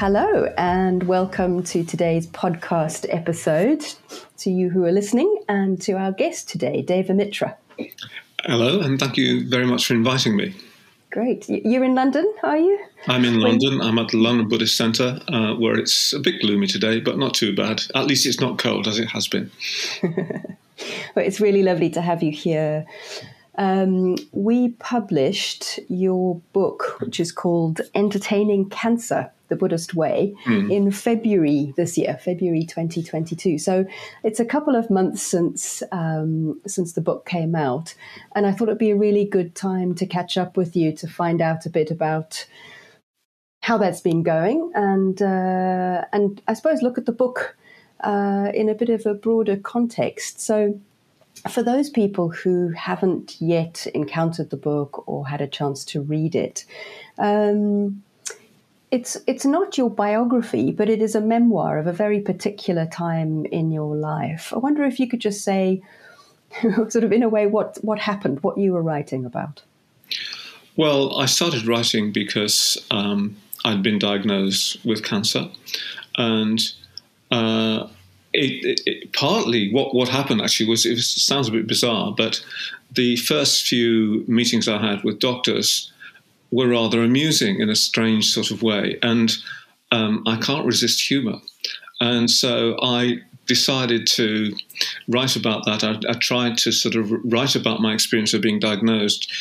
Hello, and welcome to today's podcast episode. To you who are listening, and to our guest today, Devamitra. Hello, and thank you very much for inviting me. Great. You're in London, are you? I'm in London. I'm at the London Buddhist Centre, uh, where it's a bit gloomy today, but not too bad. At least it's not cold as it has been. well, it's really lovely to have you here. Um, we published your book, which is called Entertaining Cancer the Buddhist Way mm. in February this year, February 2022. So it's a couple of months since um, since the book came out, and I thought it'd be a really good time to catch up with you to find out a bit about how that's been going, and uh, and I suppose look at the book uh, in a bit of a broader context. So for those people who haven't yet encountered the book or had a chance to read it, um, it's it's not your biography, but it is a memoir of a very particular time in your life. I wonder if you could just say, sort of in a way, what what happened, what you were writing about. Well, I started writing because um, I'd been diagnosed with cancer, and uh, it, it, it, partly what what happened actually was it was, sounds a bit bizarre, but the first few meetings I had with doctors were rather amusing in a strange sort of way. And um, I can't resist humour. And so I decided to write about that. I, I, tried to sort of write about my experience of being diagnosed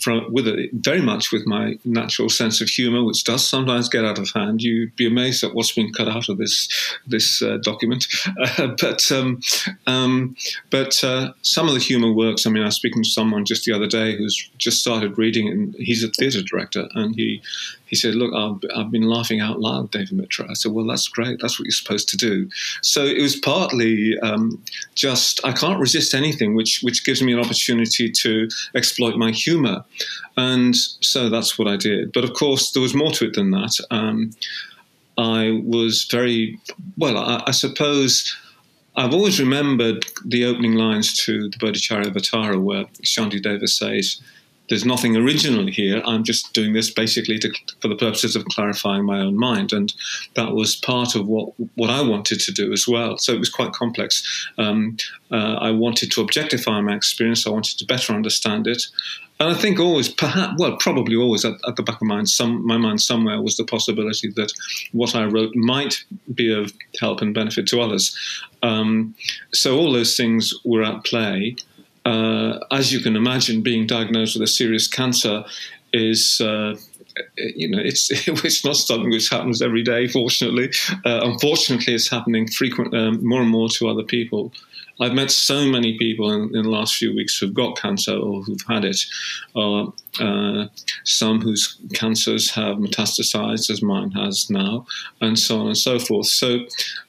from with a, very much with my natural sense of humour, which does sometimes get out of hand. You'd be amazed at what's been cut out of this this uh, document, uh, but um, um, but uh, some of the humour works. I mean, I was speaking to someone just the other day who's just started reading, and he's a theatre director, and he he said, "Look, I've, I've been laughing out loud, Devamitra." I said, "Well, that's great. That's what you're supposed to do." So it was partly um, just I can't resist anything which which gives me an opportunity to exploit my humour, and so that's what I did. But of course, there was more to it than that. Um, I was very well. I, I, suppose I've always remembered the opening lines to the Bodhicharyavatara, where Shantideva says there's nothing original here. I'm just doing this basically to, for the purposes of clarifying my own mind, and that was part of what what I wanted to do as well. So it was quite complex. Um, uh, I wanted to objectify my experience. I wanted to better understand it, and I think always, perhaps, well, probably always at, at the back of my mind, some, my mind somewhere was the possibility that what I wrote might be of help and benefit to others. Um, so all those things were at play uh, as you can imagine, being diagnosed with a serious cancer is. Uh, you know, it's it's not something which happens every day. Fortunately, uh, unfortunately, it's happening frequently, um, more and more to other people. I've met so many people in, in, the last few weeks who've got cancer or who've had it, or uh, some whose cancers have metastasized, as mine has now, and so on and so forth. So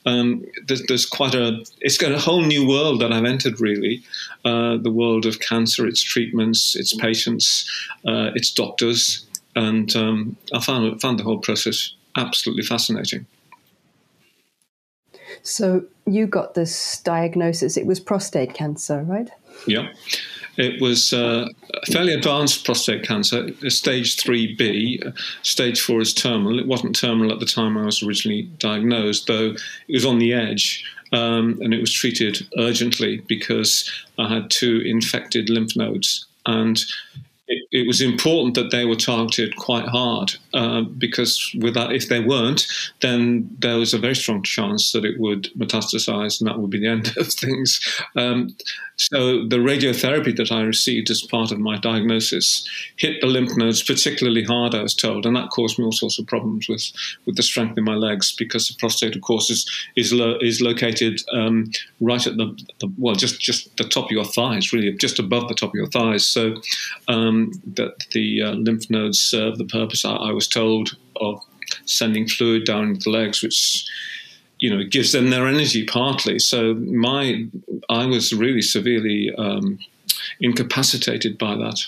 um, there's, there's, quite a it's got a whole new world that I've entered. Really, uh, the world of cancer, its treatments, its patients, uh, its doctors, and um, I found found the whole process absolutely fascinating. So you got this diagnosis. It was prostate cancer, right? Yeah. It was uh, fairly advanced prostate cancer, stage 3B. Stage 4 is terminal. It wasn't terminal at the time I was originally diagnosed, though it was on the edge. Um, and it was treated urgently because I had two infected lymph nodes. And it, it, was important that they were targeted quite hard uh, because without, if they weren't, then there was a very strong chance that it would metastasize and that would be the end of things. Um, so the radiotherapy that I received as part of my diagnosis hit the lymph nodes particularly hard, I was told, and that caused me all sorts of problems with, with the strength in my legs because the prostate, of course, is is, lo- is located um, right at the, the, well, just just the top of your thighs, really, just above the top of your thighs. So um, that the uh, lymph nodes serve the purpose I, I was told of sending fluid down the legs, which you know, gives them their energy partly. So my, I was really severely um, incapacitated by that.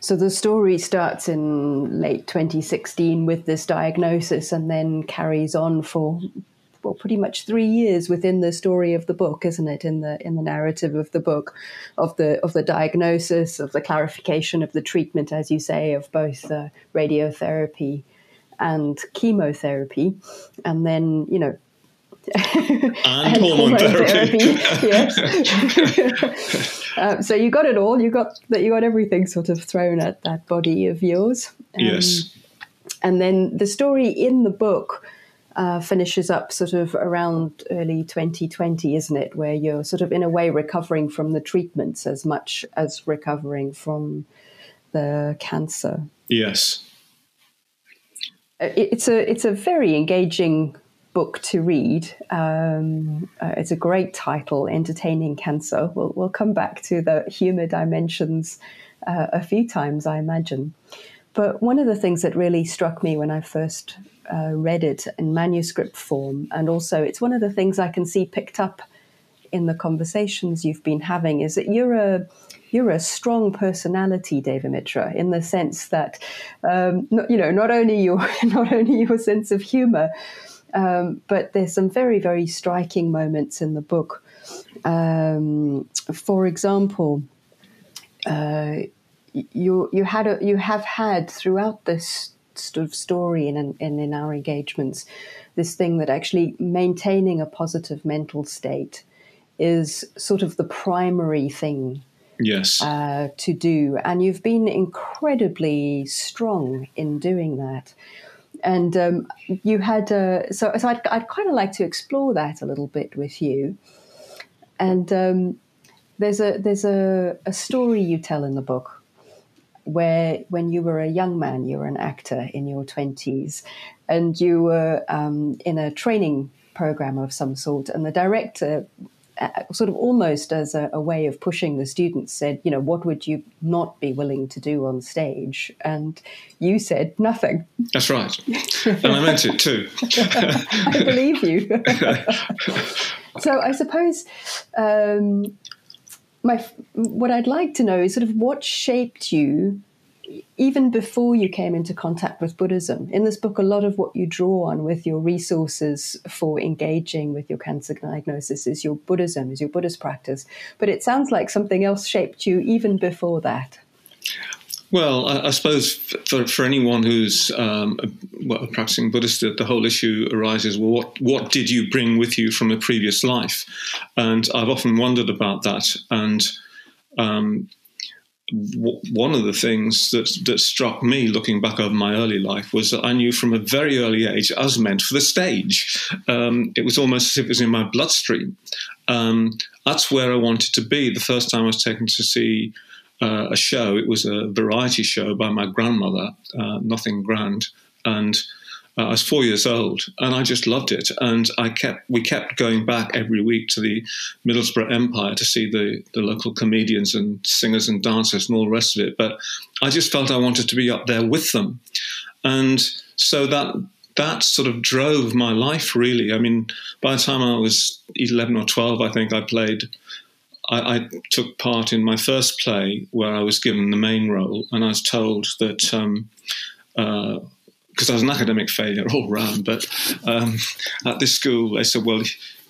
So the story starts in late 2016 with this diagnosis, and then carries on for well, pretty much three years within the story of the book, isn't it? In the in the narrative of the book, of the of the diagnosis, of the clarification of the treatment, as you say, of both uh, radiotherapy and chemotherapy, and then you know and, and hormone, therapy. therapy. yes. uh, so you got it all. You got that. You got everything sort of thrown at that body of yours. Um, yes. And then the story in the book uh, finishes up sort of around early 2020, isn't it? Where you're sort of in a way recovering from the treatments as much as recovering from the cancer. Yes. Uh, it's a it's a very engaging book to read. Um, uh, it's a great title, Entertaining Cancer. We'll, we'll come back to the humor dimensions uh, a few times, I imagine. But one of the things that really struck me when I first uh, read it in manuscript form, and also it's one of the things I can see picked up in the conversations you've been having, is that you're a you're a strong personality, Devamitra, in the sense that um, not, you know not only your not only your sense of humor, um, but there's some very, very striking moments in the book. Um, for example, uh, you you had a, you have had throughout this sort of story and in, in our engagements this thing that actually maintaining a positive mental state is sort of the primary thing yes. uh, to do. And you've been incredibly strong in doing that. And um, you had uh, so so I'd, I'd kind of like to explore that a little bit with you. And um, there's a there's a, a story you tell in the book where when you were a young man, you were an actor in your twenties, and you were um, in a training program of some sort, and the director uh, sort of almost as a, a, way of pushing the students said, you know, what would you not be willing to do on stage? And you said nothing. That's right. and I meant it too. I believe you. so I suppose um, my what I'd like to know is sort of what shaped you even before you came into contact with Buddhism, in this book, a lot of what you draw on with your resources for engaging with your cancer diagnosis is your Buddhism, is your Buddhist practice. But it sounds like something else shaped you even before that. Well, I, I suppose for, for anyone who's um, a, practicing Buddhist, the whole issue arises well, what, what did you bring with you from a previous life? And I've often wondered about that. And um, one of the things that that struck me looking back over my early life was that I knew from a very early age I was meant for the stage. Um, it was almost as if it was in my bloodstream. Um, that's where I wanted to be. The first time I was taken to see uh, a show, it was a variety show by my grandmother, uh, Nothing Grand, and uh, I was four years old, and I just loved it. And I kept we kept going back every week to the Middlesbrough Empire to see the the local comedians and singers and dancers and all the rest of it. But I just felt I wanted to be up there with them, and so that that sort of drove my life really. I mean, by the time I was eleven or twelve, I think I played. I, I took part in my first play where I was given the main role, and I was told that. Um, uh, because I was an academic failure all round. But um, at this school, they said, well,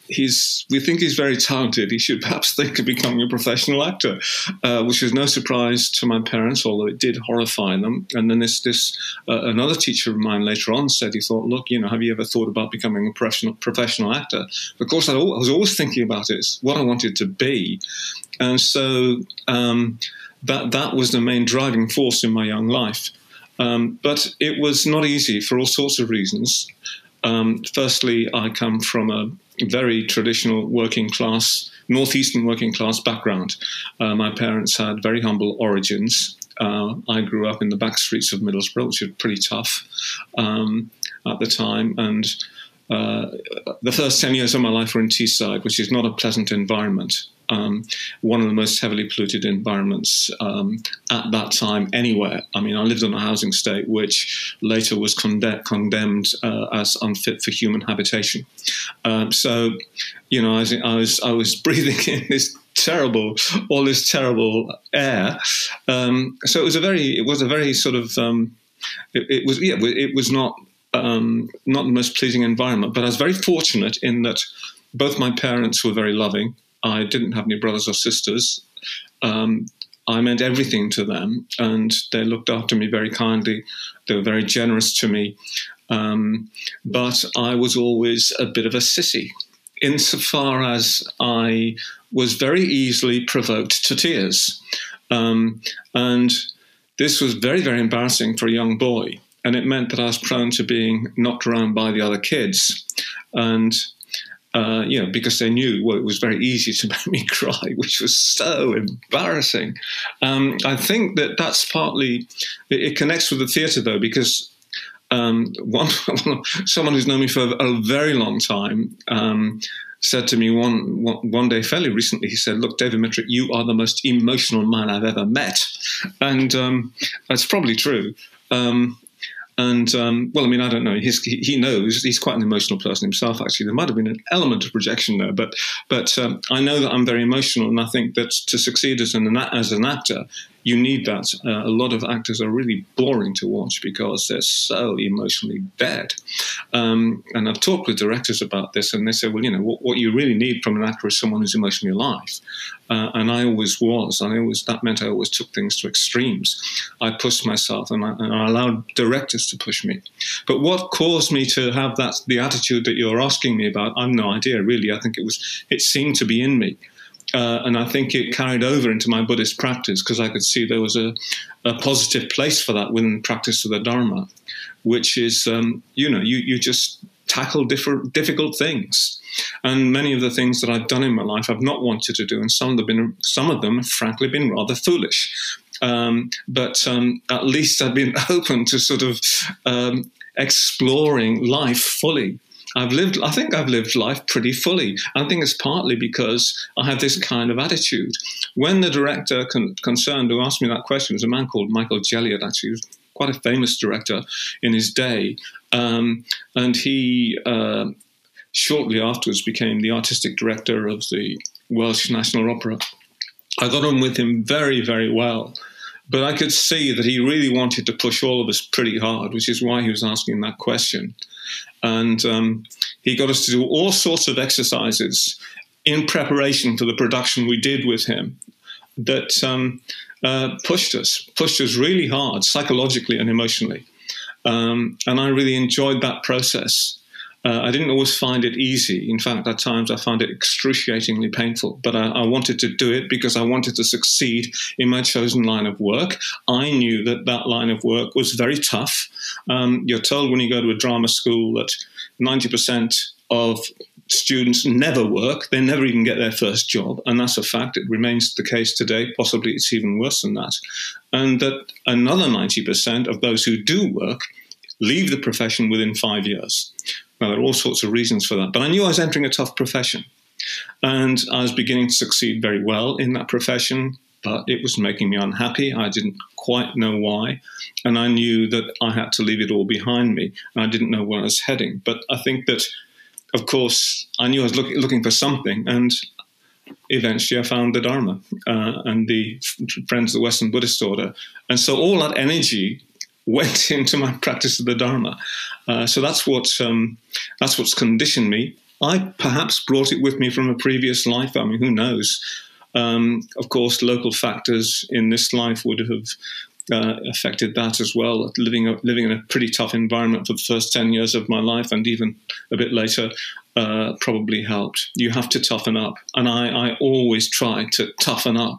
he's we think he's very talented. He should perhaps think of becoming a professional actor, uh, which was no surprise to my parents, although it did horrify them. And then this this uh, another teacher of mine later on said he thought, look, you know, have you ever thought about becoming a professional professional actor? Of course, I, was always thinking about it. It's what I wanted to be, and so um, that that was the main driving force in my young life. Um, but it was not easy for all sorts of reasons. Um, firstly, I come from a very traditional working class, northeastern working class background. Uh, my parents had very humble origins. Uh, I grew up in the back streets of Middlesbrough, which was pretty tough um, at the time, and uh, the first 10 years of my life were in Teesside, which is not a pleasant environment um, one of the most heavily polluted environments um, at that time anywhere. I mean, I lived on a housing estate which later was conde- condemned uh, as unfit for human habitation. Um, so, you know, I was, I was, I was breathing in this terrible, all this terrible air. Um, so it was a very, it was a very sort of, um, it, it, was, yeah, it was not. Um, not the most pleasing environment, but I was very fortunate in that both my parents were very loving. I didn't have any brothers or sisters. Um, I meant everything to them, and they looked after me very kindly. They were very generous to me, Um, but I was always a bit of a sissy, insofar as I was very easily provoked to tears. Um, and this was very, very embarrassing for a young boy. And it meant that I was prone to being knocked around by the other kids. And uh, you know, because they knew well, it was very easy to make me cry, which was so embarrassing. Um, I think that that's partly it, connects with the theatre though, because um, one, someone who's known me for a very long time um, said to me one, one, day fairly recently. He said, "Look, Devamitra, you are the most emotional man I've ever met," and um, that's probably true. Um, and um, well, I mean, I don't know. He knows he's quite an emotional person himself. Actually, there might have been an element of projection there, but but um, I know that I'm very emotional, and I think that to succeed as an as an actor, you need that. Uh, a lot of actors are really boring to watch because they're so emotionally dead. Um, and I've talked with directors about this, and they say, well, you know, what, what you really need from an actor is someone who's emotionally alive. Uh, and I always was. I always that meant I always took things to extremes. I pushed myself, and I, and I allowed directors to push me. But what caused me to have that the attitude that you're asking me about? I've no idea, really. I think it was it seemed to be in me. Uh, and I think it carried over into my Buddhist practice because I could see there was a, a, positive place for that within the practice of the Dharma, which is, um, you know, you, you just tackle different, difficult things. And many of the things that I've done in my life, I've not wanted to do, and some of them, been, some of them, frankly, been rather foolish. Um, but um, at least I've been open to sort of um, exploring life fully I've lived, I think I've lived life pretty fully. I think it's partly because I have this kind of attitude. When the director con- concerned who asked me that question was a man called Michael Geliot, actually, was quite a famous director in his day. Um, and he uh, shortly afterwards became the artistic director of the Welsh National Opera. I got on with him very, very well. But I could see that he really wanted to push all of us pretty hard, which is why he was asking that question. And um, he got us to do all sorts of exercises in preparation for the production we did with him that um, uh, pushed us, pushed us really hard psychologically and emotionally. Um, and I really enjoyed that process. Uh, I didn't always find it easy. In fact, at times I found it excruciatingly painful. But I, I, wanted to do it because I wanted to succeed in my chosen line of work. I knew that that line of work was very tough. Um, you're told when you go to a drama school that 90% of students never work. They never even get their first job. And that's a fact. It remains the case today. Possibly it's even worse than that. And that another 90% of those who do work leave the profession within five years. Now, there are all sorts of reasons for that, but I knew I was entering a tough profession. And I was beginning to succeed very well in that profession, but it was making me unhappy. I didn't quite know why. And I knew that I had to leave it all behind me. And I didn't know where I was heading. But I think that, of course, I knew I was look, looking for something. And eventually I found the Dharma uh, and the Friends of the Western Buddhist Order. And so all that energy went into my practice of the Dharma. Uh, so that's what um, that's what's conditioned me. I perhaps brought it with me from a previous life. I mean, who knows? Um, of course, local factors in this life would have uh, affected that as well. Living living in a pretty tough environment for the first ten years of my life, and even a bit later, uh, probably helped. You have to toughen up, and I, I always try to toughen up.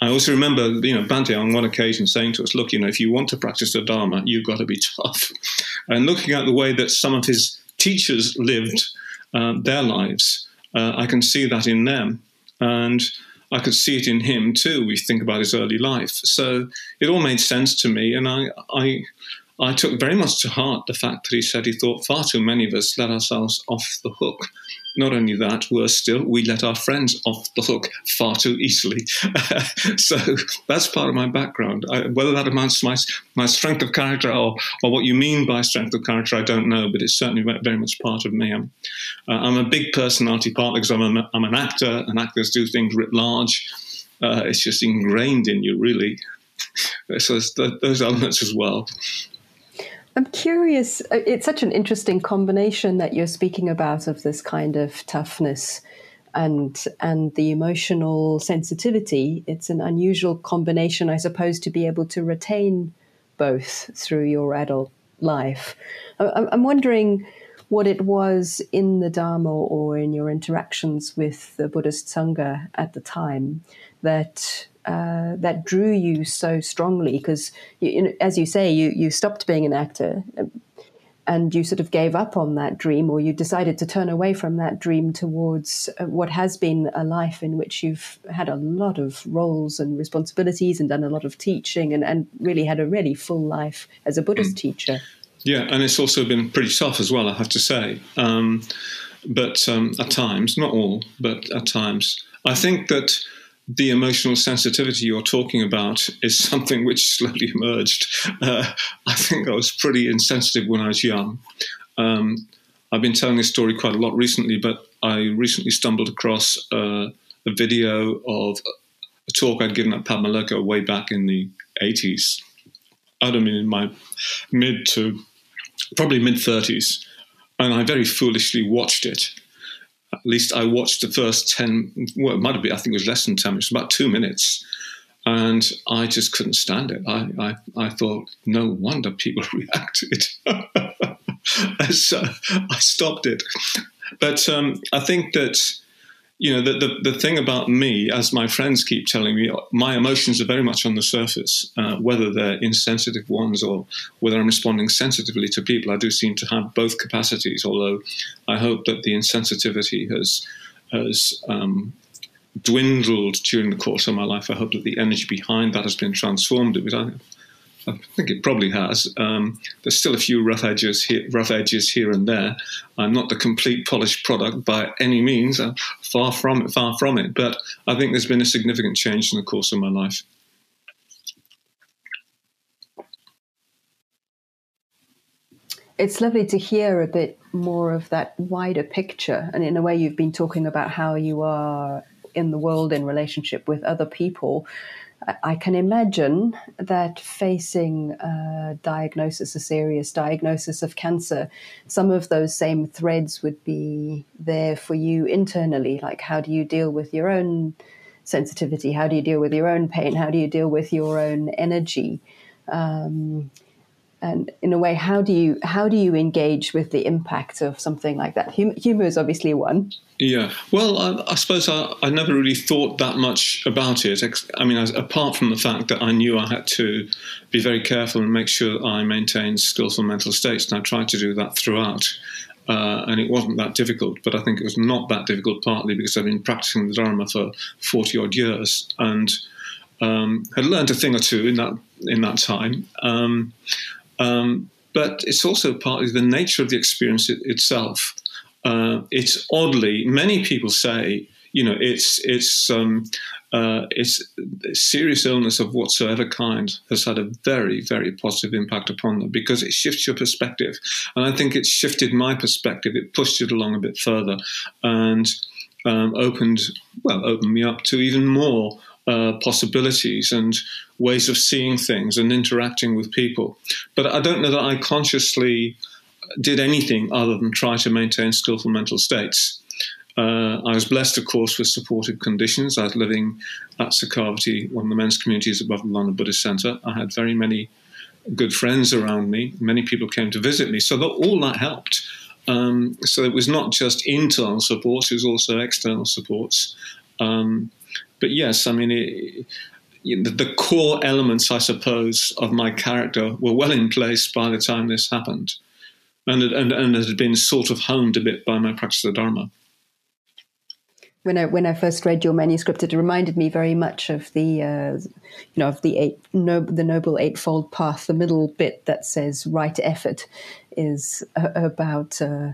I also remember, you know, Bhante on one occasion saying to us, look, you know, if you want to practice the Dharma, you've got to be tough. And looking at the way that some of his teachers lived uh, their lives, uh, I can see that in them. And I could see it in him too. We think about his early life. So it all made sense to me. And I, I, I took very much to heart the fact that he said he thought far too many of us let ourselves off the hook not only that, worse still, we let our friends off the hook far too easily. so that's part of my background. I, whether that amounts to my, my strength of character or, or what you mean by strength of character, I don't know, but it's certainly very much part of me. I'm, uh, I'm a big personality partly because I'm, a, I'm an actor, and actors do things writ large. Uh, it's just ingrained in you, really. so those elements as well. I'm curious. Uh, it's such an interesting combination that you're speaking about of this kind of toughness and and the emotional sensitivity. It's an unusual combination, I suppose, to be able to retain both through your adult life. I'm wondering what it was in the Dharma or in your interactions with the Buddhist Sangha at the time that uh, that drew you so strongly. Because, you know, as you say, you you stopped being an actor and you sort of gave up on that dream or you decided to turn away from that dream towards uh, what has been a life in which you've had a lot of roles and responsibilities and done a lot of teaching and, and really had a really full life as a Buddhist mm. teacher. Yeah, and it's also been pretty tough as well, I have to say. Um, but um, at times, not all, but at times. I think that the emotional sensitivity you're talking about is something which slowly emerged. Uh, I think I was pretty insensitive when I was young. Um, I've been telling this story quite a lot recently, but I recently stumbled across uh, a video of a talk I'd given at Padma way back in the 80s. I'd have been in my mid to probably mid 30s, and I very foolishly watched it at least I watched the first 10, well, it might have been, I think it was less than 10 minutes, about two minutes. And I just couldn't stand it. I, I, I thought, no wonder people reacted. so I stopped it. But um, I think that you know, the, the, the, thing about me, as my friends keep telling me, my emotions are very much on the surface, uh, whether they're insensitive ones or whether I'm responding sensitively to people. I do seem to have both capacities, although I hope that the insensitivity has, has um, dwindled during the course of my life. I hope that the energy behind that has been transformed a bit. I, think it probably has. Um, there's still a few rough edges here, rough edges here and there. I'm not the complete polished product by any means. I'm far from it, far from it. But I think there's been a significant change in the course of my life. It's lovely to hear a bit more of that wider picture. And in a way, you've been talking about how you are in the world in relationship with other people. I can imagine that facing a diagnosis, a serious diagnosis of cancer, some of those same threads would be there for you internally. Like, how do you deal with your own sensitivity? How do you deal with your own pain? How do you deal with your own energy? Um, and in a way, how do you how do you engage with the impact of something like that? Hum- humor is obviously one. Yeah, well, I, I suppose I, I, never really thought that much about it. I mean, apart from the fact that I knew I had to be very careful and make sure I maintained skillful mental states, and I tried to do that throughout. Uh, and it wasn't that difficult, but I think it was not that difficult partly because I've been practicing the Dharma for forty odd years and um, had learned a thing or two in that in that time. Um, um, but it's also partly the nature of the experience it, itself. Uh, it's oddly, many people say, you know, it's it's um, uh, it's serious illness of whatsoever kind has had a very very positive impact upon them because it shifts your perspective, and I think it shifted my perspective. It pushed it along a bit further, and um, opened well opened me up to even more uh, possibilities and ways of seeing things and interacting with people. But I don't know that I consciously did anything other than try to maintain skillful mental states. Uh, I was blessed, of course, with supportive conditions. I was living at Sukhavati, one of the men's communities above the London Buddhist Centre. I had very many good friends around me. Many people came to visit me, so that all that helped. Um, so it was not just internal support; it was also external supports. Um, but yes, I mean, it, the core elements, I suppose, of my character were well in place by the time this happened, and and and it had been sort of honed a bit by my practice of Dharma. When I when I first read your manuscript, it reminded me very much of the uh, you know of the eight no, the noble eightfold path. The middle bit that says right effort is uh, about. Uh,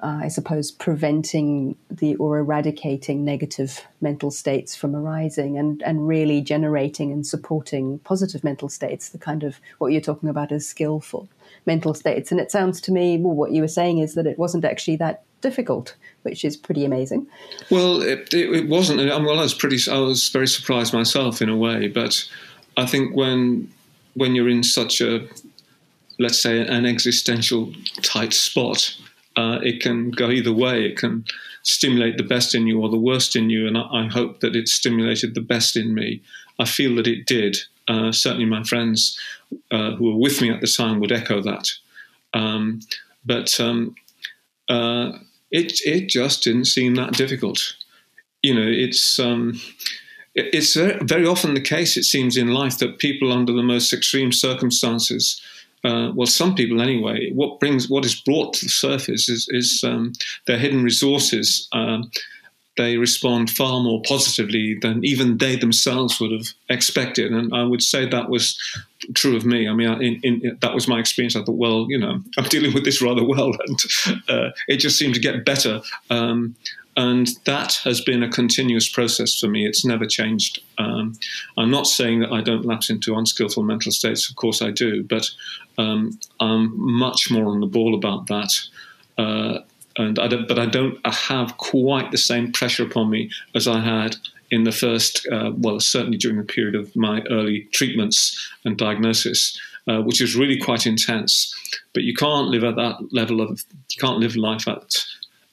uh, I suppose, preventing the or eradicating negative mental states from arising and, and really generating and supporting positive mental states, the kind of what you're talking about as skillful mental states. And it sounds to me, well, what you were saying is that it wasn't actually that difficult, which is pretty amazing. Well, it, it, it wasn't. Well, I was pretty, I was very surprised myself in a way, but I think when when you're in such a let's say an existential tight spot uh, it can go either way. It can stimulate the best in you or the worst in you, and I, I hope that it stimulated the best in me. I feel that it did. Uh, certainly, my friends uh, who were with me at the time would echo that. Um, but um, uh, it it just didn't seem that difficult. You know, it's um, it, it's very often the case. It seems in life that people under the most extreme circumstances. Uh, well, some people anyway. What brings what is brought to the surface is, is um, their hidden resources. Um, they respond far more positively than even they themselves would have expected. And I would say that was true of me. I mean, in, in, that was my experience. I thought, well, you know, I'm dealing with this rather well, and uh, it just seemed to get better. Um, and that has been a continuous process for me. It's never changed. Um, I'm not saying that I don't lapse into unskillful mental states. Of course, I do, but um, I'm much more on the ball about that. Uh, and I but I don't have quite the same pressure upon me as I had in the first, uh, well, certainly during the period of my early treatments and diagnosis, uh, which is really quite intense. But you can't live at that level of, you can't live life at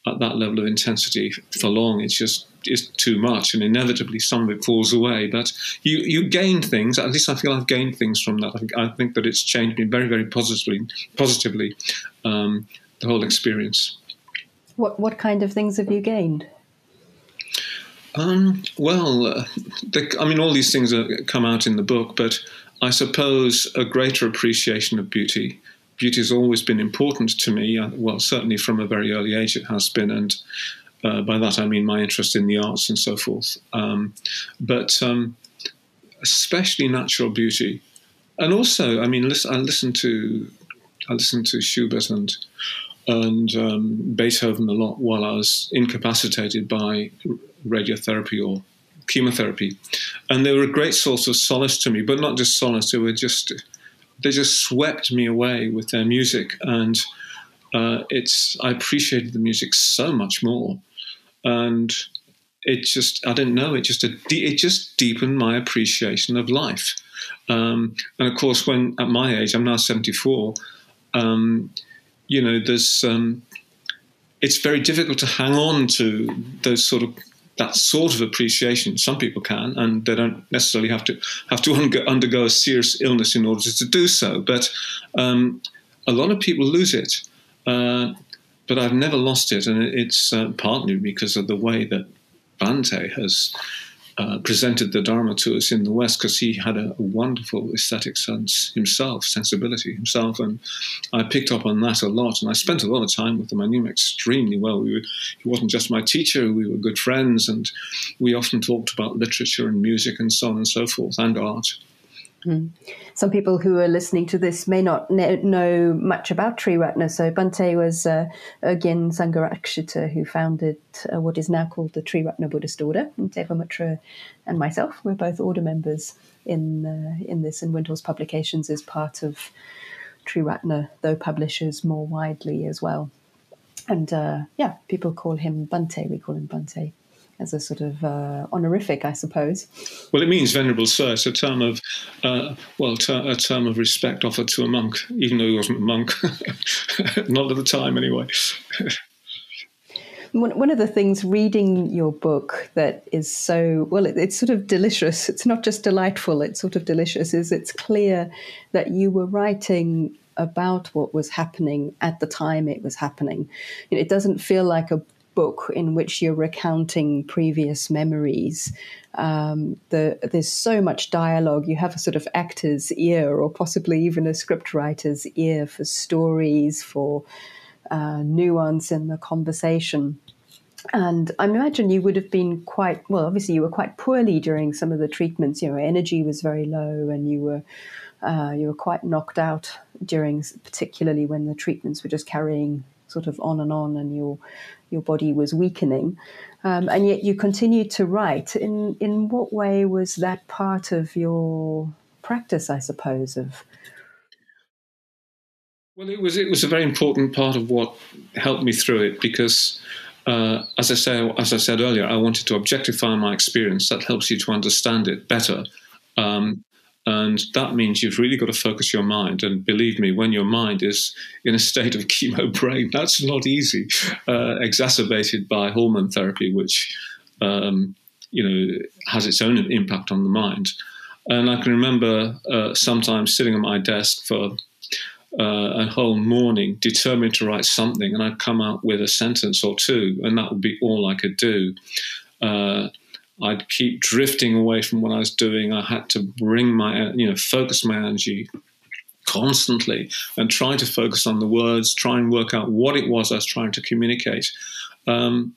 at that level of intensity for long. It's just it's too much, and inevitably some of it falls away. But you you gain things. At least I feel I've gained things from that. I think, I think that it's changed me very very positively. Positively, um, the whole experience. What what kind of things have you gained? Um, well, uh, they, I mean, all these things are, come out in the book, but I suppose a greater appreciation of beauty. Beauty has always been important to me. Uh, well, certainly from a very early age, it has been, and uh, by that I mean my interest in the arts and so forth. Um, but um, especially natural beauty, and also, I mean, listen, I listen to I listen to Schubert and and um, Beethoven a lot while I was incapacitated by radiotherapy or chemotherapy, and they were a great source of solace to me. But not just solace; they were just they just swept me away with their music, and uh, it's I appreciated the music so much more, and it just I don't know it just it just deepened my appreciation of life, um, and of course when at my age I'm now 74. Um, you know, there's um, it's very difficult to hang on to those sort of that sort of appreciation. Some people can, and they don't necessarily have to have to undergo a serious illness in order to do so. But um, a lot of people lose it. Uh, but I've never lost it, and it's uh, partly because of the way that Bhante has uh, presented the Dharma to us in the West because he had a, a, wonderful aesthetic sense himself, sensibility himself, and I picked up on that a lot. And I spent a lot of time with him. I knew him extremely well. We were, he wasn't just my teacher; we were good friends, and we often talked about literature and music and so on and so forth, and art. Mm. Some people who are listening to this may not know much about Triratna. So Bhante was uh, Sangharakshita who founded uh, what is now called the Triratna Buddhist Order. And Devamitra and myself, we're both order members in uh, in this, and Windhorse Publications is part of Triratna, though publishes more widely as well. And uh, yeah, people call him Bhante. We call him Bhante as a sort of uh, honorific, I suppose. Well, it means venerable sir. It's a term of, uh, well, ter- a term of respect offered to a monk, even though he wasn't a monk, not at the time anyway. One of the things reading your book that is so well, it's sort of delicious. It's not just delightful; it's sort of delicious. Is it's clear that you were writing about what was happening at the time it was happening. It doesn't feel like a book in which you're recounting previous memories. Um, the, there's so much dialogue. You have a sort of actor's ear, or possibly even a scriptwriter's ear for stories, for uh, nuance in the conversation. And I imagine you would have been quite well. Obviously, you were quite poorly during some of the treatments. You know, energy was very low, and you were uh, you were quite knocked out during, particularly when the treatments were just carrying sort of on and on, and your your body was weakening, um, and yet you continued to write. In in what way was that part of your practice? I suppose of. Well, it was it was a very important part of what helped me through it because, uh, as I say, as I said earlier, I wanted to objectify my experience. That helps you to understand it better. Um, and that means you've really got to focus your mind. And believe me, when your mind is in a state of chemo brain, that's not easy, uh, exacerbated by hormone therapy, which um, you know has its own impact on the mind. And I can remember uh, sometimes sitting at my desk for uh, a whole morning determined to write something, and I'd come out with a sentence or two, and that would be all I could do. Uh, I'd keep drifting away from what I was doing. I had to bring my, you know, focus my energy constantly and try to focus on the words, try and work out what it was I was trying to communicate. Um,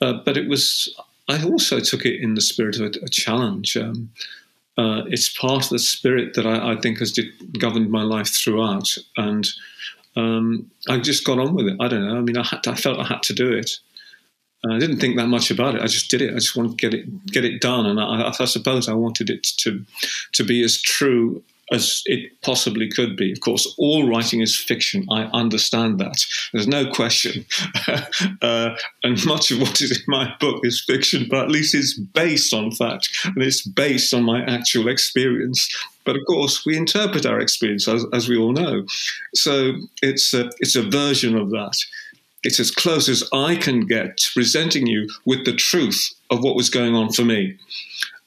uh, but it was, I also took it in the spirit of a, a challenge. Um, uh, it's part of the spirit that I, I think has governed my life throughout. And um, I just got on with it. I don't know. I mean, I, to, I felt I had to do it. I didn't think that much about it. I just did it. I just wanted to get it get it done, and I, I suppose I wanted it to to be as true as it possibly could be. Of course, all writing is fiction. I understand that. There's no question. uh, and much of what is in my book is fiction, but at least it's based on fact and it's based on my actual experience. But of course, we interpret our experience as, as we all know. So it's a, it's a version of that. It's as close as I can get to presenting you with the truth of what was going on for me.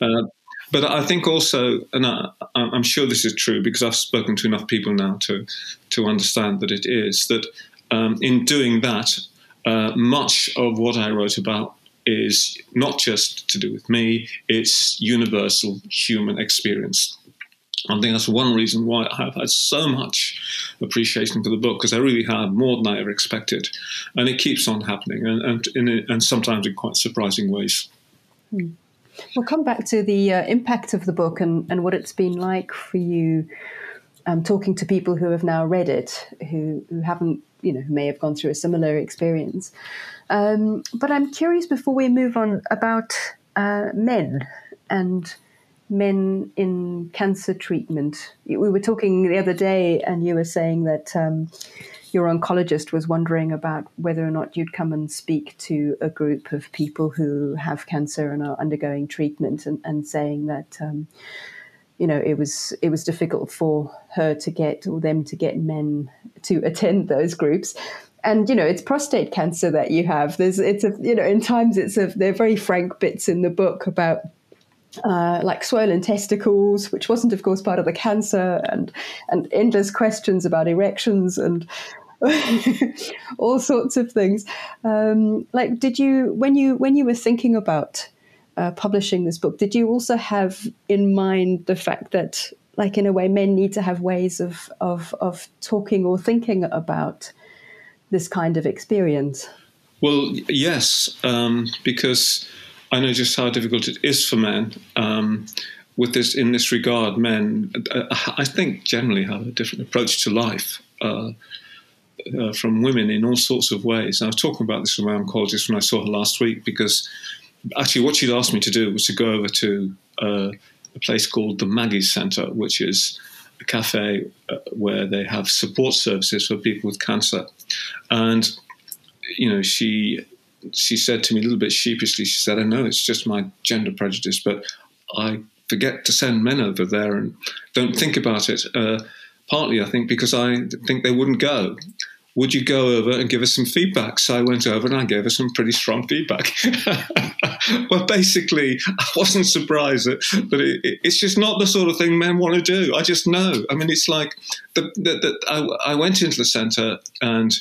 Uh, but I think also, and I, am sure this is true because I've spoken to enough people now to to understand that it is that um, in doing that, uh, much of what I wrote about is not just to do with me; it's universal human experience. I think that's one reason why I've had so much appreciation for the book because I really have more than I ever expected, and it keeps on happening, and and, in, and sometimes in quite surprising ways. Hmm. We'll come back to the uh, impact of the book and, and what it's been like for you um, talking to people who have now read it, who, who haven't, you know, who may have gone through a similar experience. Um, but I'm curious before we move on about uh, men and men in cancer treatment. We were talking the other day, and you were saying that um, your oncologist was wondering about whether or not you'd come and speak to a group of people who have cancer and are undergoing treatment, and, and saying that. Um, you know, it was it was difficult for her to get or them to get men to attend those groups, and you know it's prostate cancer that you have there's it's a you know in times it's a they're very frank bits in the book about uh, like swollen testicles, which wasn't, of course, part of the cancer, and and endless questions about erections and all sorts of things. Um, like, did you when you when you were thinking about uh, publishing this book, did you also have in mind the fact that, like, in a way, men need to have ways of of of talking or thinking about this kind of experience? Well, yes, um, because I know just how difficult it is for men. Um, with this, in this regard, men, uh, I think, generally have a different approach to life. Uh, uh, from women in all sorts of ways. And I was talking about this with my oncologist when I saw her last week because actually what she'd asked me to do was to go over to uh, a place called the Maggie's Centre, which is a cafe uh, where they have support services for people with cancer. And you know, she she said to me a little bit sheepishly, she said, I know it's just my gender prejudice, but I forget to send men over there and don't think about it. Uh, partly, I think, because I think they wouldn't go. Would you go over and give us some feedback? So I went over and I gave her some pretty strong feedback. well, basically, I wasn't surprised that, that it, it's just not the sort of thing men want to do. I just know. I mean, it's like the, the, the I, I went into the centre and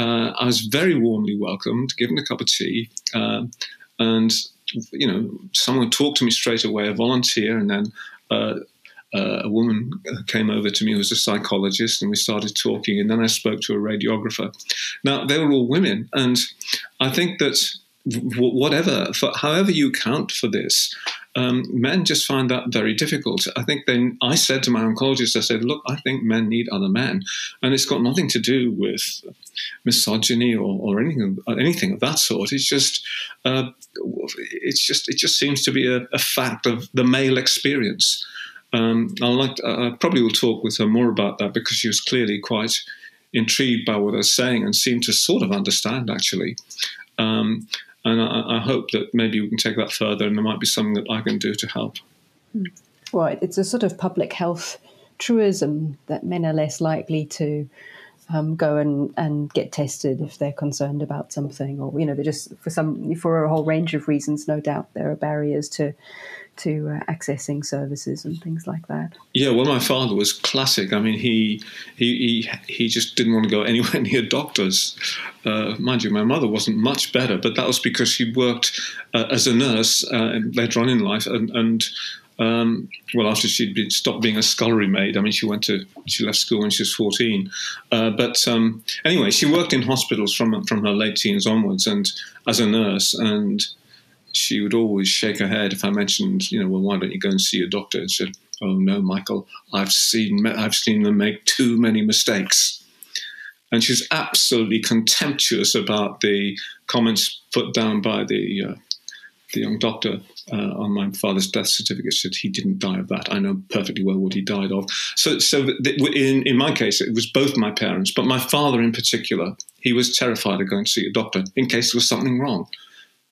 uh, I was very warmly welcomed, given a cup of tea, uh, and you know, someone talked to me straight away, a volunteer, and then uh, uh, a woman came over to me who was a psychologist, and we started talking. And then I spoke to a radiographer. Now they were all women, and I think that whatever, for however you count for this, um, men just find that very difficult. I think then I said to my oncologist, I said, look, I think men need other men, and it's got nothing to do with misogyny or, or anything anything of that sort. It's just uh, it's just it just seems to be a, a fact of the male experience. Um, I like I probably will talk with her more about that because she was clearly quite intrigued by what I was saying and seemed to sort of understand actually. Um, and I, I, hope that maybe we can take that further, and there might be something that I can do to help. Well, it's a sort of public health truism that men are less likely to um, go and, and get tested if they're concerned about something, or you know, they're just for some for a whole range of reasons. No doubt there are barriers to to uh, accessing services and things like that. Yeah, well, my father was classic. I mean, he he he, he just didn't want to go anywhere near doctors. Uh, mind you, my mother wasn't much better, but that was because she worked uh, as a nurse uh, later on in life, and, and um, well, after she'd been, stopped being a scullery maid, I mean, she went to she left school when she was fourteen. Uh, but um, anyway, she worked in hospitals from from her late teens onwards, and as a nurse, and she would always shake her head if I mentioned, you know, well, why don't you go and see a doctor? And said, "Oh no, Michael, I've seen I've seen them make too many mistakes." And she's absolutely contemptuous about the comments put down by the uh, the young doctor uh, on my father's death certificate said he didn't die of that. I know perfectly well what he died of. So, so in in my case, it was both my parents, but my father in particular. He was terrified of going to see a doctor in case there was something wrong,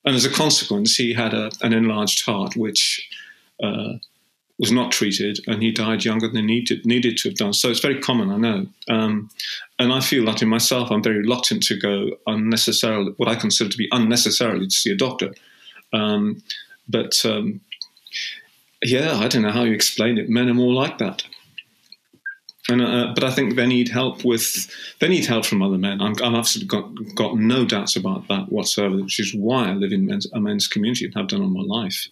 and as a consequence, he had a, an enlarged heart, which uh, was not treated, and he died younger than he needed needed to have done. So it's very common, I know, um, and I feel that in myself, I'm very reluctant to go unnecessarily, what I consider to be unnecessarily, to see a doctor um, but um, yeah, I don't know how you explain it. Men are more like that. And, uh, but I think they need help with they need help from other men. I'm, I've absolutely got got no doubts about that whatsoever. Which is why I live in men's, a men's community and have done all my life.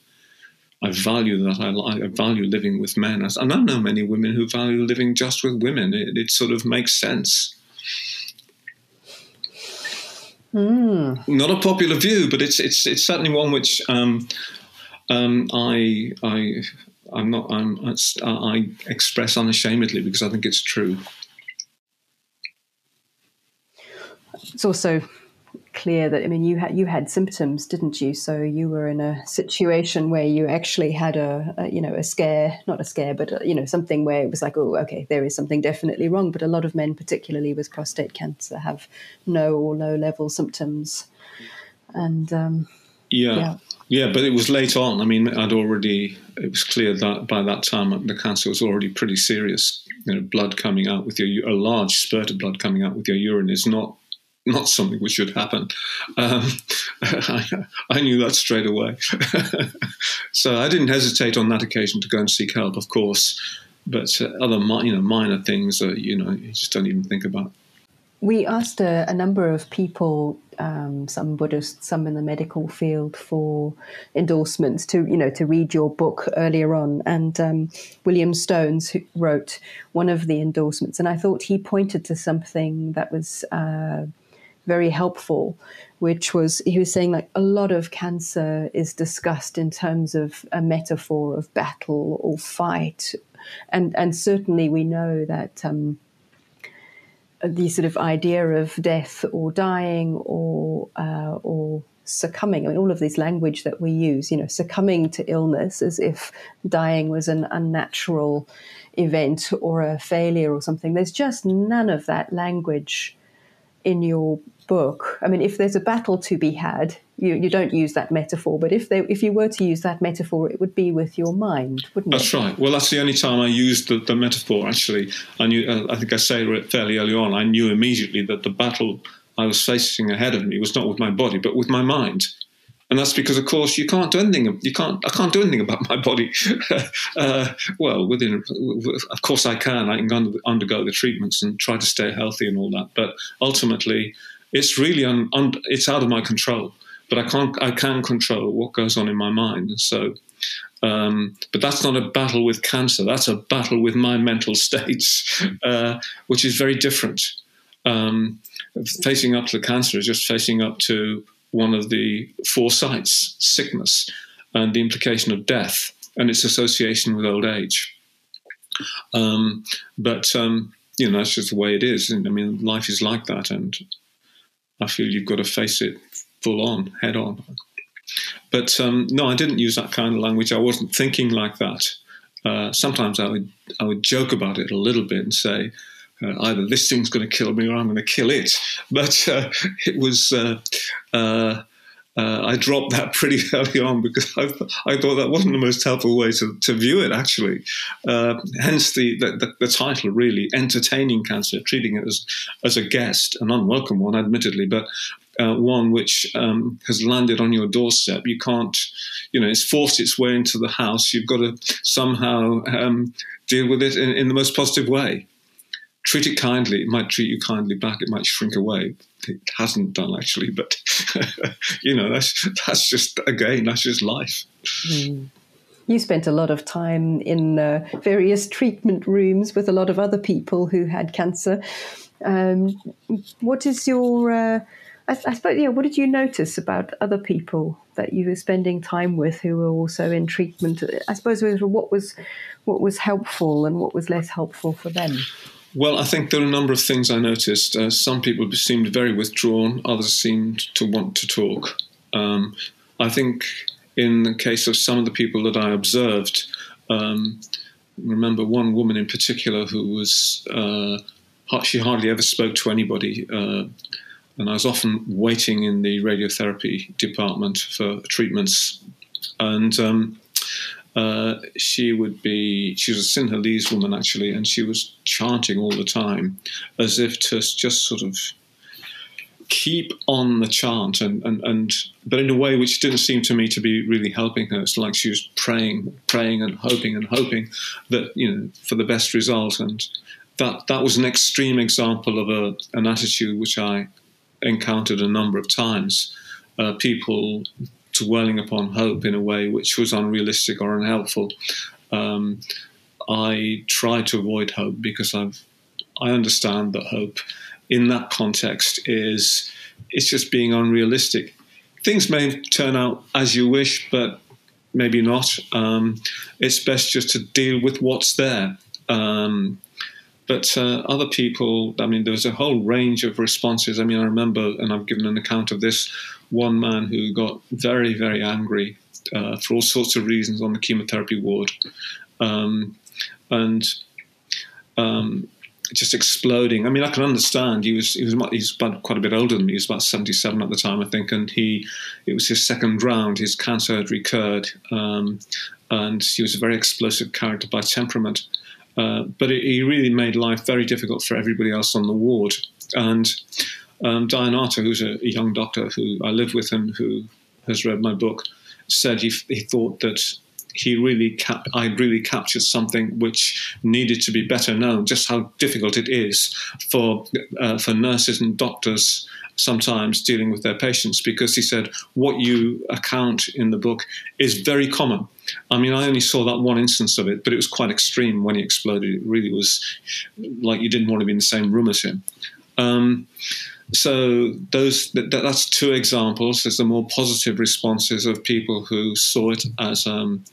I value that. I, I value living with men, and I know many women who value living just with women. It, it sort of makes sense. Mm. Not a popular view, but it's it's it's certainly one which um, um, I I I'm not I'm I express unashamedly because I think it's true. It's also clear that I mean you had you had symptoms, didn't you? So you were in a situation where you actually had a, a you know a scare, not a scare, but a, you know something where it was like, oh, okay, there is something definitely wrong. But a lot of men, particularly with prostate cancer, have no or low level symptoms, and um, yeah. yeah. Yeah, but it was late on. I mean, I'd already, it was clear that by that time the cancer was already pretty serious. You know, blood coming out with your, a large spurt of blood coming out with your urine is not not something which should happen. Um, I, I, knew that straight away. so I didn't hesitate on that occasion to go and seek help, of course. But uh, other you know, minor things, uh, you know, you just don't even think about. We asked a, a number of people, um, some Buddhists, some in the medical field, for endorsements to, you know, to read your book earlier on. And um, William Stones wrote one of the endorsements, and I thought he pointed to something that was. Uh, very helpful, which was he was saying like a lot of cancer is discussed in terms of a metaphor of battle or fight, and and certainly we know that. Um, the sort of idea of death or dying or uh, or succumbing. I mean, all of this language that we use, you know, succumbing to illness as if dying was an unnatural event or a failure or something. There's just none of that language in your book. I mean, if there's a battle to be had, you, you don't use that metaphor. But if they, if you were to use that metaphor, it would be with your mind, wouldn't that's it? That's right. Well, that's the only time I used the, the metaphor. Actually, I knew. Uh, I think I say it fairly early on. I knew immediately that the battle I was facing ahead of me was not with my body, but with my mind. And that's because, of course, you can't do anything. You can't. I can't do anything about my body. uh, well, within, of course, I can. I can undergo the treatments and try to stay healthy and all that. But ultimately, it's really un, un, it's out of my control. But I can't I can control what goes on in my mind. So, um, but that's not a battle with cancer. That's a battle with my mental states, uh, which is very different. Um, facing up to the cancer is just facing up to one of the four sights: sickness and the implication of death and its association with old age. Um, but um, you know that's just the way it is. I mean, life is like that, and I feel you've got to face it full on, head on. But um, no, I didn't use that kind of language. I wasn't thinking like that. Uh, sometimes I would I would joke about it a little bit and say uh, either this thing's going to kill me or I'm going to kill it. But uh, it was uh, I dropped that pretty early on because I, I, thought that wasn't the most helpful way to, to view it, actually. Uh, hence the, the, the, title, really, Entertaining Cancer, treating it as, as a guest, an unwelcome one, admittedly, but uh, one which um, has landed on your doorstep. You can't, you know, it's forced its way into the house. You've got to somehow um, deal with it in, in the most positive way treat it kindly. It might treat you kindly back. It might shrink away. It hasn't done actually, but you know that's that's just again that's just life. Mm. You spent a lot of time in uh, various treatment rooms with a lot of other people who had cancer. Um, what is your uh, I, I, suppose, yeah. What did you notice about other people that you were spending time with who were also in treatment? I suppose what was what was helpful and what was less helpful for them. Well, I think there are a number of things I noticed. Uh, some people seemed very withdrawn, others seemed to want to talk. Um, I think in the case of some of the people that I observed, um, remember one woman in particular who was, uh, she hardly ever spoke to anybody. Uh, and I was often waiting in the radiotherapy department for treatments. And um, uh, she would be, she was a Sinhalese woman actually, and she was chanting all the time as if to just sort of keep on the chant and, and, and but in a way which didn't seem to me to be really helping her. It's like she was praying, praying and hoping and hoping that, you know, for the best result. And that that was an extreme example of a, an attitude which I encountered a number of times. Uh, people dwelling upon hope in a way which was unrealistic or unhelpful. Um, I try to avoid hope because I've I understand that hope in that context is it's just being unrealistic. Things may turn out as you wish, but maybe not. Um, it's best just to deal with what's there. Um, but uh, other people, I mean, there was a whole range of responses. I mean, I remember, and I've given an account of this, one man who got very, very angry uh, for all sorts of reasons on the chemotherapy ward. Um, and um, just exploding. I mean, I can understand. He was he was he's quite a bit older than me. He was about seventy seven at the time, I think, and he it was his second round. His cancer had recurred, um, and he was a very explosive character by temperament. Uh, but it, he really made life very difficult for everybody else on the ward. And um, Diane Arter, who's a, a, young doctor who I live with and who has read my book, said he, he thought that he really cap- I really captured something which needed to be better known. Just how difficult it is for uh, for nurses and doctors sometimes dealing with their patients because he said what you account in the book is very common. I mean, I only saw that one instance of it, but it was quite extreme when he exploded. It really was like you didn't want to be in the same room as him. Um, so those that, that's two examples. There's the more positive responses of people who saw it as um,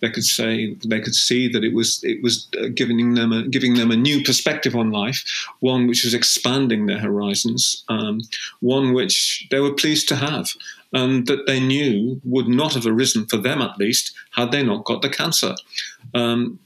they could say they could see that it was it was uh, giving them a, giving them a new perspective on life, one which was expanding their horizons, um, one which they were pleased to have, and that they knew would not have arisen for them at least had they not got the cancer. Um,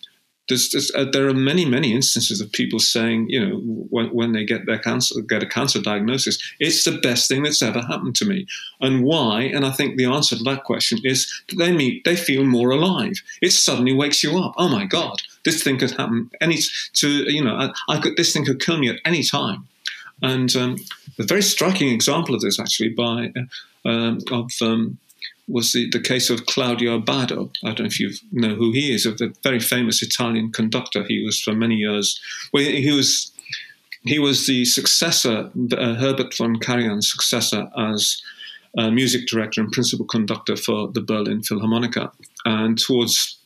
there's, there's, uh, there are many, many instances of people saying, you know, when, when they get their cancer, get a cancer diagnosis, it's the best thing that's ever happened to me. And why? And I think the answer to that question is that they meet, they feel more alive. It suddenly wakes you up. Oh my God, this thing could happen any to you know, I, I could this thing could kill me at any time. And um, a very striking example of this, actually, by uh, um, of um, was the, the case of Claudio Abbado. I don't know if you know who he is, a very famous Italian conductor. He was for many years. Well, he was he was the successor, uh, Herbert von Karajan's successor as uh, music director and principal conductor for the Berlin Philharmonic. And towards,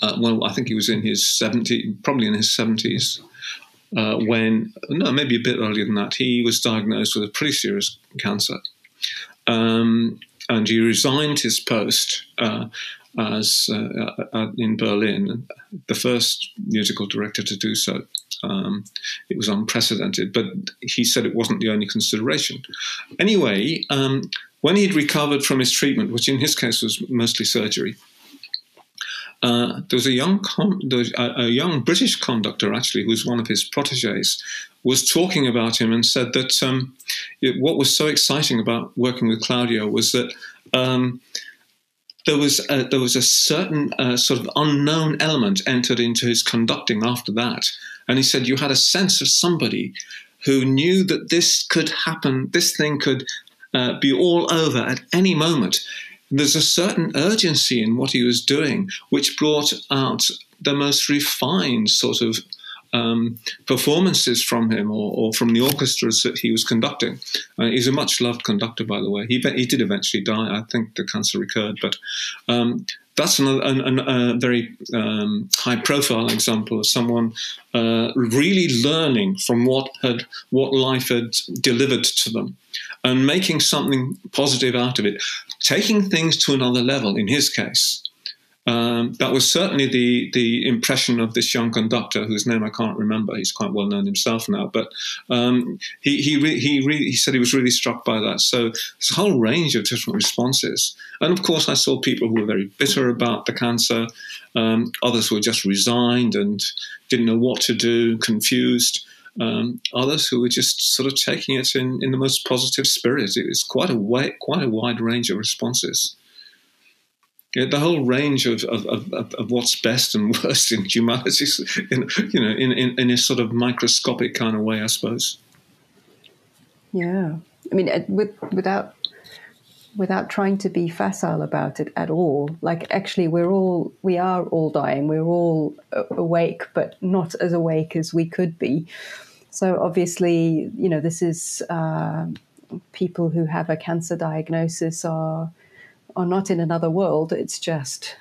uh, well, I think he was in his 70s, probably in his 70s, uh, when, no, maybe a bit earlier than that, he was diagnosed with a pretty serious cancer. Um, and he resigned his post uh, as uh, uh, in Berlin, the first musical director to do so. Um, it was unprecedented, but he said it wasn't the only consideration. Anyway, um, when he'd recovered from his treatment, which in his case was mostly surgery, uh, there was a young com- was a, a, young British conductor actually who was one of his proteges was talking about him and said that um, it, what was so exciting about working with Claudio was that um, there was a, there was a certain uh, sort of unknown element entered into his conducting after that, and he said you had a sense of somebody who knew that this could happen, this thing could uh, be all over at any moment. There's a certain urgency in what he was doing, which brought out the most refined sort of um, performances from him or, or, from the orchestras that he was conducting. Uh, he's a much loved conductor, by the way. He, he did eventually die. I think the cancer recurred, but um, that's another, an, an, a very um, high profile example of someone uh, really learning from what had what life had delivered to them and making something positive out of it, taking things to another level. In his case, um, that was certainly the the impression of this young conductor, whose name I can't remember. He's quite well known himself now, but um, he he re- he, re- he said he was really struck by that. So there's a whole range of different responses, and of course I saw people who were very bitter about the cancer, um, others were just resigned and didn't know what to do, confused. Um, others who were just sort of taking it in, in the most positive spirit. It was quite a way, quite a wide range of responses yeah, the whole range of, of, of, of, what's best and worst in humanity, in, you know, in, in, in a sort of microscopic kind of way, I suppose. Yeah, I mean, with, without without trying to be facile about it at all. Like, actually, we're all we are all dying. We're all awake, but not as awake as we could be. So obviously, you know, this is uh, people who have a cancer diagnosis are are not in another world. It's just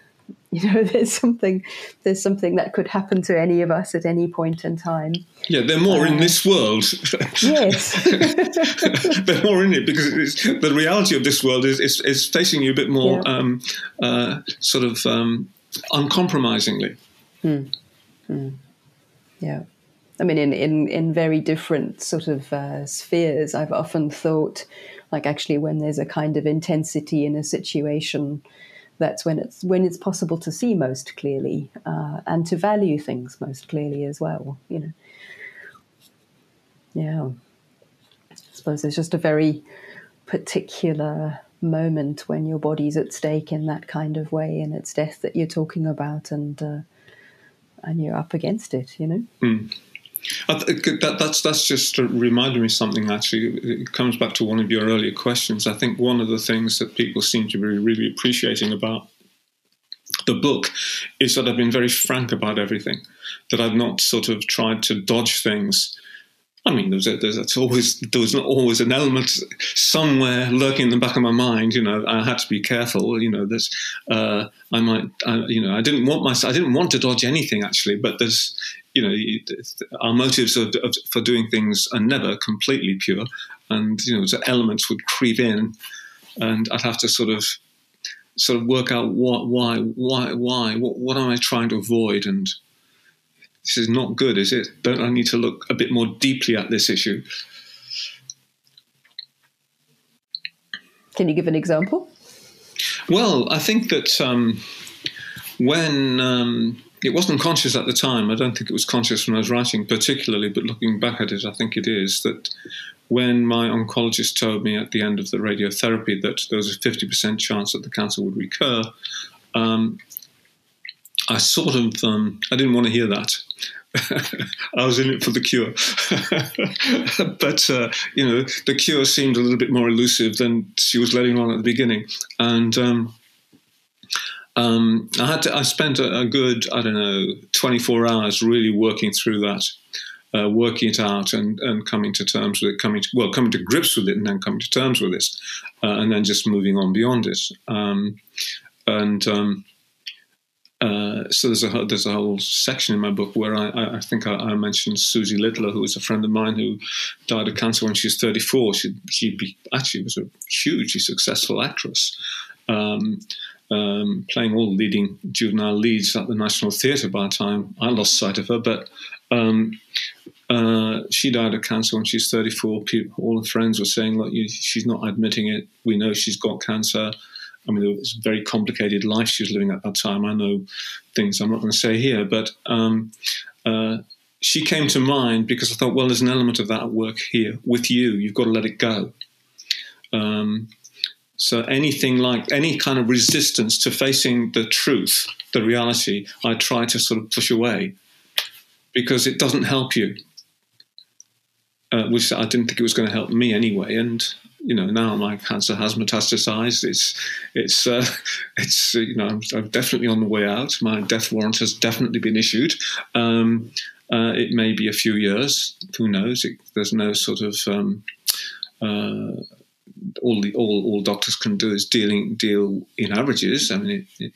you know there's something there's something that could happen to any of us at any point in time yeah they're more uh, in this world yes they're more in it because the reality of this world is, is, is facing you a bit more yeah. um, uh, sort of um, uncompromisingly hmm. Hmm. yeah I mean, in, in, in very different sort of uh, spheres, I've often thought like actually when there's a kind of intensity in a situation that's when it's when it's possible to see most clearly uh, and to value things most clearly as well you know. Yeah. I suppose there's just a very particular moment when your body's at stake in that kind of way and it's death that you're talking about and uh, and you're up against it you know? Mm. That, that's that's just reminded me something. Actually, it comes back to one of your earlier questions. I think one of the things that people seem to be really appreciating about the book is that I've been very frank about everything. That I've not sort of tried to dodge things. I mean, there's, a, there's always there was always an element somewhere lurking in the back of my mind. You know, I had to be careful. You know, there's uh, I might, I, you know, I didn't want my I didn't want to dodge anything actually, but there's you know, our motives of, of, for doing things are never completely pure, and you know, the elements would creep in, and I'd have to sort of sort of work out what, why, why, why, what, what am I trying to avoid, and this is not good, is it? Don't I need to look a bit more deeply at this issue? Can you give an example? Well, I think that um, when um, it wasn't conscious at the time. I don't think it was conscious when I was writing, particularly, but looking back at it, I think it is that when my oncologist told me at the end of the radiotherapy that there was a 50% chance that the cancer would recur, um, I sort of um, I didn't want to hear that. I was in it for the cure, but uh, you know the cure seemed a little bit more elusive than she was letting on at the beginning, and um, um, I had to, I spent a, a, good I don't know 24 hours really working through that, uh, working it out and, and coming to terms with it, coming to, well coming to grips with it and then coming to terms with it, uh, and then just moving on beyond it. Um, and um, uh, so there's a there's a whole section in my book where I, I think I, I, mentioned Susie Littler, who was a friend of mine who died of cancer when she was 34. She she actually was a hugely successful actress. Um, um, playing all leading juvenile leads at the National Theatre by the time I lost sight of her. But um, uh, she died of cancer when she was 34. People, all her friends were saying, "Look, you, she's not admitting it. We know she's got cancer." I mean, it was a very complicated life she was living at that time. I know things I'm not going to say here, but um, uh, she came to mind because I thought, well, there's an element of that at work here with you. You've got to let it go. Um, so anything like any kind of resistance to facing the truth, the reality, I try to sort of push away because it doesn't help you. Uh, which I didn't think it was going to help me anyway. And you know, now my cancer has metastasized. It's it's uh, it's uh, you know I'm, I'm, definitely on the way out. My death warrant has definitely been issued. Um, uh, it may be a few years. Who knows? It, there's no sort of um, uh, all the all, all doctors can do is dealing deal in averages. I mean, it, it,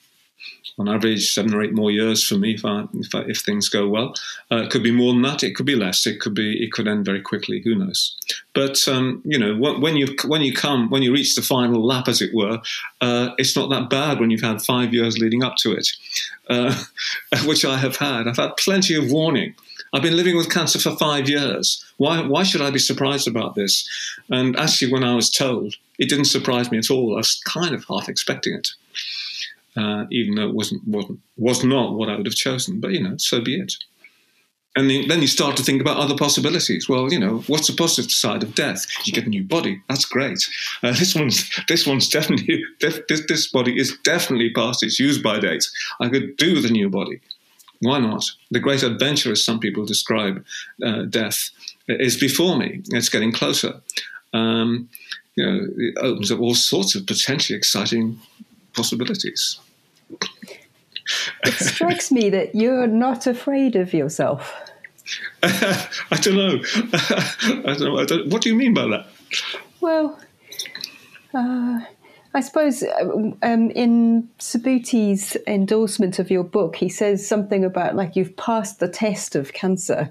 on average, seven or eight more years for me if I, if, I, if things go well. Uh, it could be more than that. It could be less. It could be it could end very quickly. Who knows? But um, you know, when you when you come when you reach the final lap, as it were, uh, it's not that bad when you've had five years leading up to it, uh, which I have had. I've had plenty of warning. I've been living with cancer for five years. Why, why should I be surprised about this? And actually, when I was told, it didn't surprise me at all. I was kind of half expecting it, uh, even though it wasn't, wasn't was not what I would have chosen. But you know, so be it. And then you start to think about other possibilities. Well, you know, what's the positive side of death? You get a new body. That's great. Uh, this one's this one's definitely this, this body is definitely past its use by date. I could do with a new body. Why not? The great adventure, as some people describe uh, death, is before me. It's getting closer. Um, you know, it opens up all sorts of potentially exciting possibilities. It strikes me that you're not afraid of yourself. I don't know. I don't. I don't, what do you mean by that? Well, uh, I suppose um, um, in Subhuti's endorsement of your book, he says something about like you've passed the test of cancer.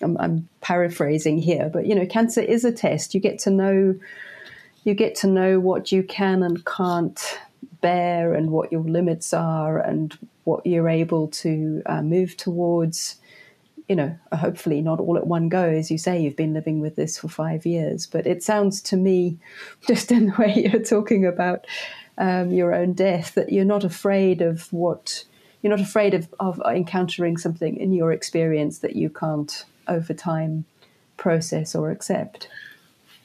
I'm, I'm, paraphrasing here, but you know, cancer is a test. You get to know, you get to know what you can and can't bear, and what your limits are, and what you're able to uh, move towards you know, hopefully not all at one go. As you say, you've been living with this for five years, but it sounds to me, just in the way you're talking about um, your own death, that you're not afraid of what you're not afraid of, of encountering something in your experience that you can't over time process or accept.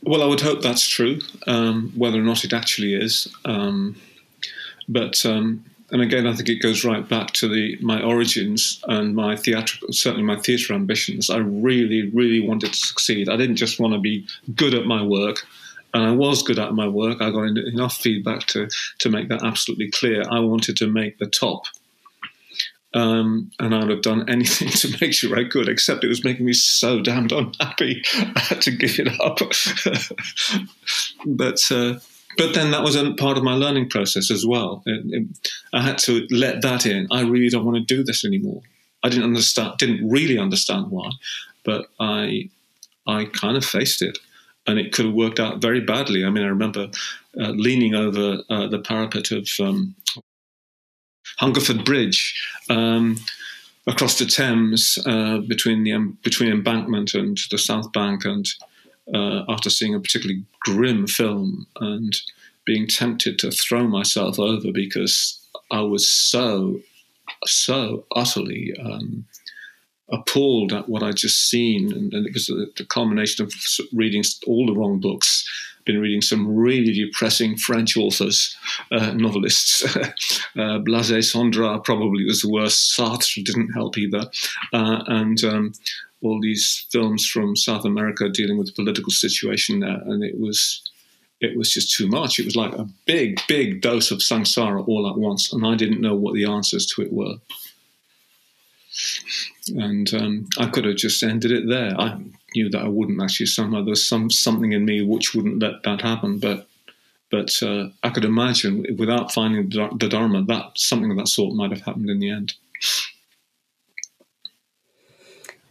Well, I would hope that's true. Um, whether or not it actually is, um, but um, and again, I think it goes right back to the my origins and my theatrical, certainly my theatre ambitions. I really, really wanted to succeed. I didn't just want to be good at my work, and I was good at my work. I got enough feedback to to make that absolutely clear. I wanted to make the top. Um, and I'd have done anything to make sure I could, except it was making me so damned unhappy. I had to give it up. but uh, but then that was a part of my learning process as well. It, it, I had to let that in. I really don't want to do this anymore. I didn't understand, didn't really understand why, but I, I kind of faced it, and it could have worked out very badly. I mean, I remember uh, leaning over uh, the parapet of um, Hungerford Bridge. Um, across the Thames uh, between the um, between embankment and the South Bank, and uh, after seeing a particularly grim film and being tempted to throw myself over because I was so, so utterly um, appalled at what I'd just seen. And, and it was the, the culmination of reading all the wrong books been reading some really depressing French authors, uh, novelists. uh, Blaise Cendrars probably was the worst. Sartre didn't help either. Uh, and um, all these films from South America dealing with the political situation there, and it was it was just too much. It was like a big, big dose of samsara all at once, and I didn't know what the answers to it were. And um, I could have just ended it there. I knew that I wouldn't actually. Somehow there was some something in me which wouldn't let that happen, but. But uh, I could imagine, without finding the Dharma, that something of that sort might have happened in the end.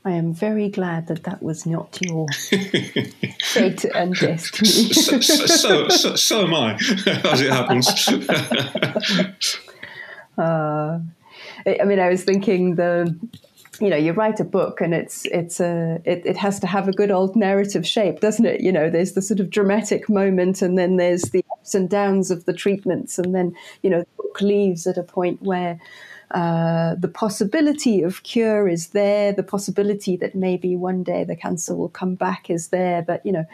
I am very glad that that was not your fate and destiny. so, so, so, so, am I, as it happens. uh, I mean, I was thinking the, you know, you write a book and it's it's a it, it has to have a good old narrative shape, doesn't it? You know, there's the sort of dramatic moment, and then there's the ups and downs of the treatments, and then you know the book leaves at a point where uh, the possibility of cure is there, the possibility that maybe one day the cancer will come back is there, but you know,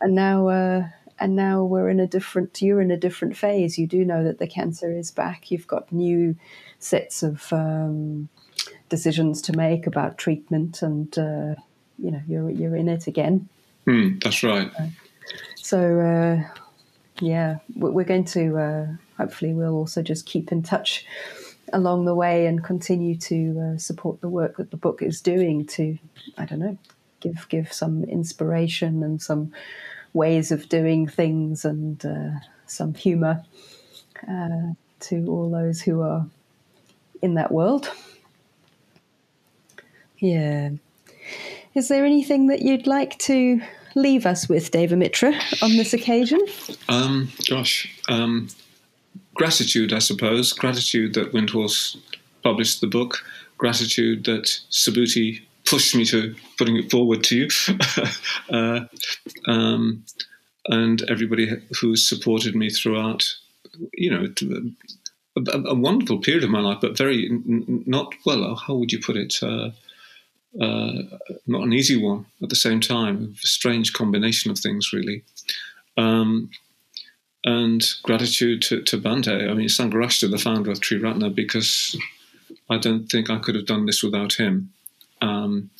and now. Uh, and now we're in a different you're in a different phase. You do know that the cancer is back. You've got new sets of um, decisions to make about treatment and uh, you know you're you're in it again. Mm, that's right. So uh, yeah we're going to uh, hopefully we'll also just keep in touch along the way and continue to uh, support the work that the book is doing to i don't know give give some inspiration and some ways of doing things and uh, some humor uh, to all those who are in that world. Yeah. Is there anything that you'd like to leave us with, Devamitra, on this occasion? Um, gosh, um, gratitude, I suppose. Gratitude that Windhorse published the book. Gratitude that Subhuti pushed me to putting it forward to you, uh, um, and everybody who's supported me throughout. You know, a, a, wonderful period of my life, but very not well. How would you put it? Uh, uh, not an easy one at the same time. A strange combination of things, really. Um, and gratitude to, to. I mean, Sangharakshita, the founder of Triratna, because I don't think I could have done this without him. Um,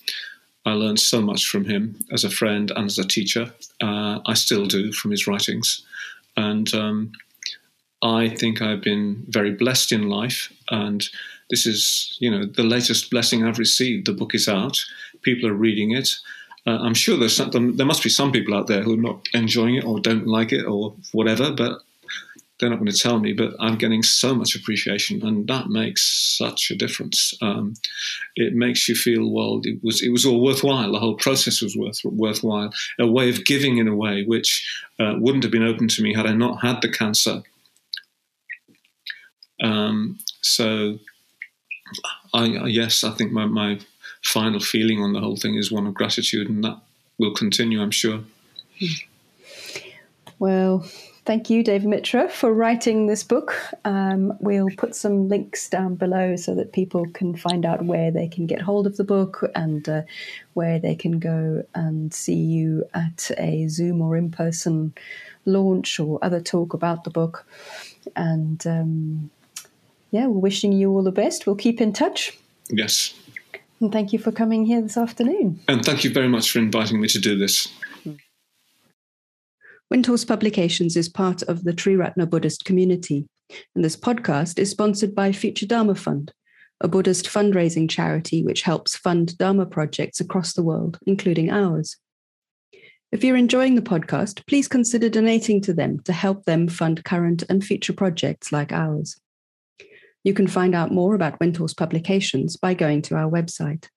I learned so much from him as a friend and as a teacher. Uh, I still do from his writings. And um, I think I've been very blessed in life. And this is, you know, the latest blessing I've received. The book is out, people are reading it. Uh, I'm sure there's some, there must be some people out there who are not enjoying it or don't like it or whatever, but they're not going to tell me, but I'm getting so much appreciation, and that makes such a difference. Um, it makes you feel well. It was it was all worthwhile. The whole process was worth worthwhile. A way of giving in a way which uh, wouldn't have been open to me had I not had the cancer. Um, so, I yes, I think my my final feeling on the whole thing is one of gratitude, and that will continue. I'm sure. Well, Thank you, Devamitra, for writing this book. Um, we'll put some links down below so that people can find out where they can get hold of the book and uh, where they can go and see you at a Zoom or in person launch or other talk about the book. And um, yeah, we're wishing you all the best. We'll keep in touch. Yes. And thank you for coming here this afternoon. And thank you very much for inviting me to do this. Windhorse Publications is part of the Triratna Buddhist community, and this podcast is sponsored by Future Dharma Fund, a Buddhist fundraising charity which helps fund Dharma projects across the world, including ours. If you're enjoying the podcast, please consider donating to them to help them fund current and future projects like ours. You can find out more about Windhorse publications by going to our website.